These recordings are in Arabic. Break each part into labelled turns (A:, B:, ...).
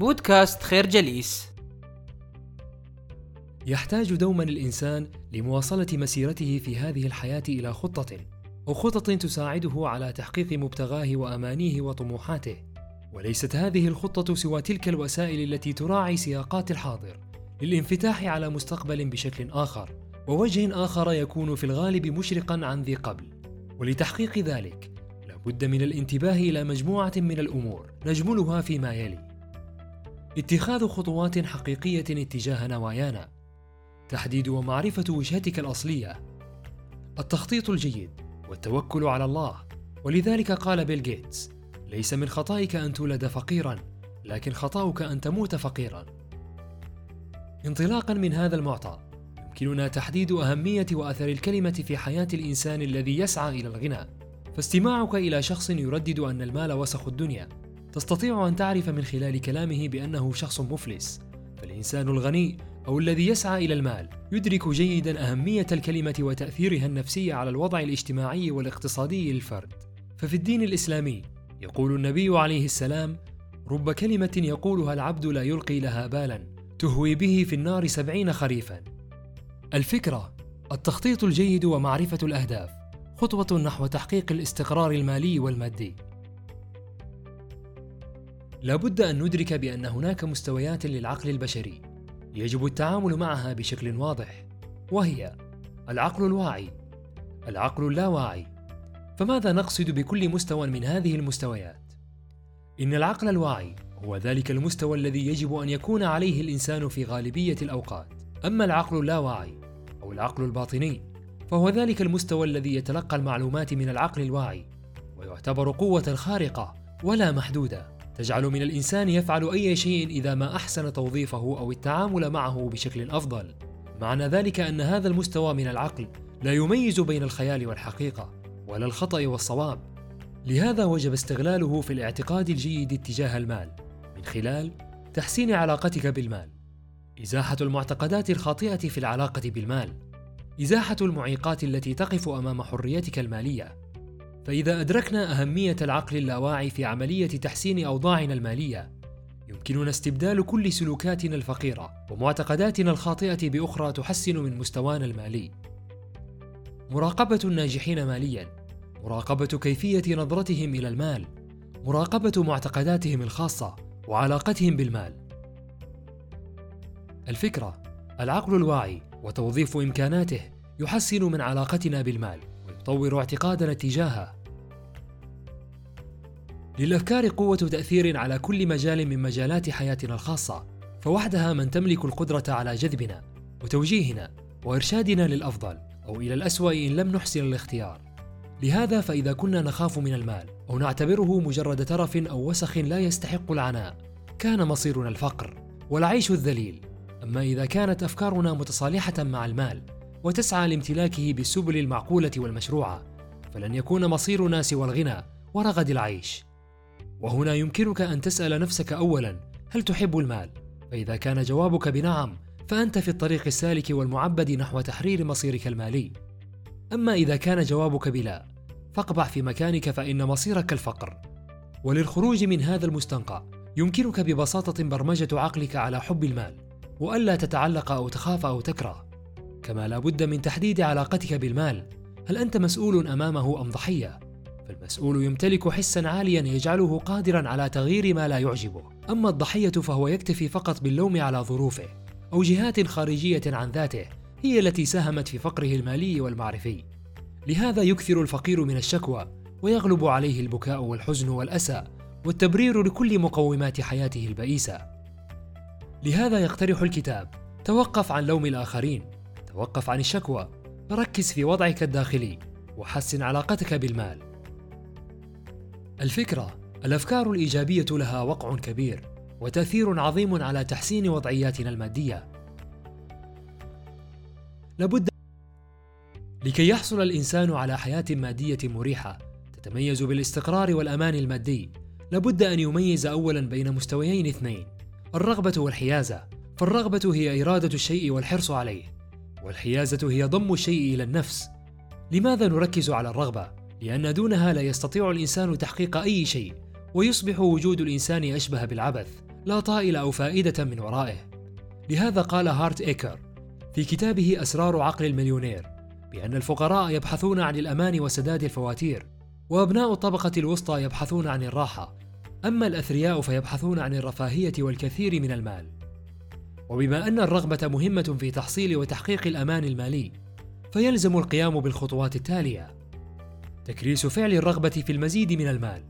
A: بودكاست خير جليس.
B: يحتاج دوما الإنسان لمواصلة مسيرته في هذه الحياة إلى خطة أو خطط تساعده على تحقيق مبتغاه وأمانيه وطموحاته. وليست هذه الخطة سوى تلك الوسائل التي تراعي سياقات الحاضر للانفتاح على مستقبل بشكل آخر ووجه آخر يكون في الغالب مشرقا عن ذي قبل. ولتحقيق ذلك لابد من الانتباه إلى مجموعة من الأمور نجملها فيما يلي. اتخاذ خطوات حقيقية اتجاه نوايانا. تحديد ومعرفة وجهتك الأصلية. التخطيط الجيد والتوكل على الله. ولذلك قال بيل جيتس ليس من خطائك أن تولد فقيرا لكن خطاؤك أن تموت فقيرا. انطلاقا من هذا المعطى يمكننا تحديد أهمية وأثر الكلمة في حياة الإنسان الذي يسعى إلى الغنى. فاستماعك إلى شخص يردد أن المال وسخ الدنيا. تستطيع أن تعرف من خلال كلامه بأنه شخص مفلس فالإنسان الغني أو الذي يسعى إلى المال يدرك جيدا أهمية الكلمة وتأثيرها النفسي على الوضع الاجتماعي والاقتصادي للفرد. ففي الدين الإسلامي يقول النبي عليه السلام رب كلمة يقولها العبد لا يلقي لها بالا تهوي به في النار سبعين خريفا. الفكرة التخطيط الجيد ومعرفة الأهداف خطوة نحو تحقيق الاستقرار المالي والمادي. لابد أن ندرك بأن هناك مستويات للعقل البشري. يجب التعامل معها بشكل واضح وهي العقل الواعي. العقل اللاواعي. فماذا نقصد بكل مستوى من هذه المستويات؟ إن العقل الواعي هو ذلك المستوى الذي يجب أن يكون عليه الإنسان في غالبية الأوقات. أما العقل اللاواعي أو العقل الباطني فهو ذلك المستوى الذي يتلقى المعلومات من العقل الواعي ويعتبر قوة خارقة ولا محدودة. تجعل من الإنسان يفعل أي شيء إذا ما أحسن توظيفه أو التعامل معه بشكل أفضل. معنى ذلك أن هذا المستوى من العقل لا يميز بين الخيال والحقيقة، ولا الخطأ والصواب. لهذا وجب استغلاله في الاعتقاد الجيد اتجاه المال، من خلال تحسين علاقتك بالمال، إزاحة المعتقدات الخاطئة في العلاقة بالمال، إزاحة المعيقات التي تقف أمام حريتك المالية، فإذا أدركنا أهمية العقل اللاواعي في عملية تحسين أوضاعنا المالية، يمكننا استبدال كل سلوكاتنا الفقيرة ومعتقداتنا الخاطئة بأخرى تحسن من مستوانا المالي. مراقبة الناجحين ماليًا، مراقبة كيفية نظرتهم إلى المال، مراقبة معتقداتهم الخاصة وعلاقتهم بالمال. الفكرة: العقل الواعي وتوظيف إمكاناته يحسن من علاقتنا بالمال. ويطور اعتقادنا تجاهه. للأفكار قوة تأثير على كل مجال من مجالات حياتنا الخاصة فوحدها من تملك القدرة على جذبنا وتوجيهنا وإرشادنا للأفضل أو إلى الأسوأ إن لم نحسن الاختيار. لهذا فإذا كنا نخاف من المال أو نعتبره مجرد ترف أو وسخ لا يستحق العناء كان مصيرنا الفقر والعيش الذليل. أما إذا كانت أفكارنا متصالحة مع المال وتسعى لامتلاكه بالسبل المعقولة والمشروعة فلن يكون مصيرنا سوى الغنى ورغد العيش. وهنا يمكنك أن تسأل نفسك أولا هل تحب المال؟ فإذا كان جوابك بنعم فأنت في الطريق السالك والمعبد نحو تحرير مصيرك المالي. أما إذا كان جوابك بلا فاقبع في مكانك فإن مصيرك الفقر. وللخروج من هذا المستنقع يمكنك ببساطة برمجة عقلك على حب المال وألا تتعلق أو تخاف أو تكره. كما لا بد من تحديد علاقتك بالمال هل أنت مسؤول أمامه أم ضحية؟ فالمسؤول يمتلك حسا عاليا يجعله قادرا على تغيير ما لا يعجبه. أما الضحية فهو يكتفي فقط باللوم على ظروفه أو جهات خارجية عن ذاته هي التي ساهمت في فقره المالي والمعرفي. لهذا يكثر الفقير من الشكوى ويغلب عليه البكاء والحزن والأسى والتبرير لكل مقومات حياته البئيسة. لهذا يقترح الكتاب توقف عن لوم الآخرين. توقف عن الشكوى. ركز في وضعك الداخلي وحسن علاقتك بالمال. الفكرة الأفكار الإيجابية لها وقع كبير وتأثير عظيم على تحسين وضعياتنا المادية. لابد لكي يحصل الإنسان على حياة مادية مريحة تتميز بالاستقرار والأمان المادي لابد أن يميز اولا بين مستويين اثنين الرغبة والحيازة. فالرغبة هي إرادة الشيء والحرص عليه. والحيازة هي ضم الشيء إلى النفس. لماذا نركز على الرغبة؟ لأن دونها لا يستطيع الإنسان تحقيق أي شيء، ويصبح وجود الإنسان أشبه بالعبث، لا طائل أو فائدة من ورائه لهذا قال هارت إيكر في كتابه أسرار عقل المليونير بأن الفقراء يبحثون عن الأمان وسداد الفواتير وأبناء الطبقة الوسطى يبحثون عن الراحة أما الأثرياء فيبحثون عن الرفاهية والكثير من المال وبما أن الرغبة مهمة في تحصيل وتحقيق الأمان المالي فيلزم القيام بالخطوات التالية. تكريس فعل الرغبة في المزيد من المال.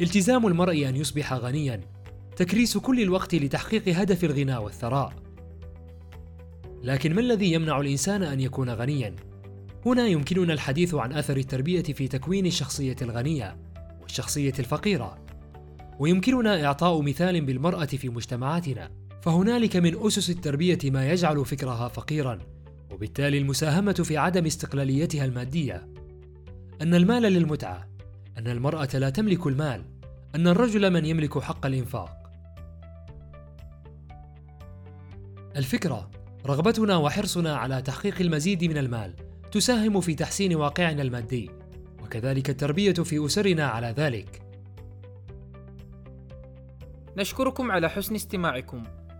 B: التزام المرء أن يصبح غنيا. تكريس كل الوقت لتحقيق هدف الغنى والثراء. لكن ما الذي يمنع الإنسان أن يكون غنيا؟ هنا يمكننا الحديث عن أثر التربية في تكوين الشخصية الغنية والشخصية الفقيرة. ويمكننا إعطاء مثال بالمرأة في مجتمعاتنا. فهنالك من أسس التربية ما يجعل فكرها فقيرا وبالتالي المساهمة في عدم استقلاليتها المادية. أن المال للمتعة أن المرأة لا تملك المال أن الرجل من يملك حق الإنفاق. الفكرة رغبتنا وحرصنا على تحقيق المزيد من المال تساهم في تحسين واقعنا المادي وكذلك التربية في أسرنا على ذلك.
A: نشكركم على حسن استماعكم.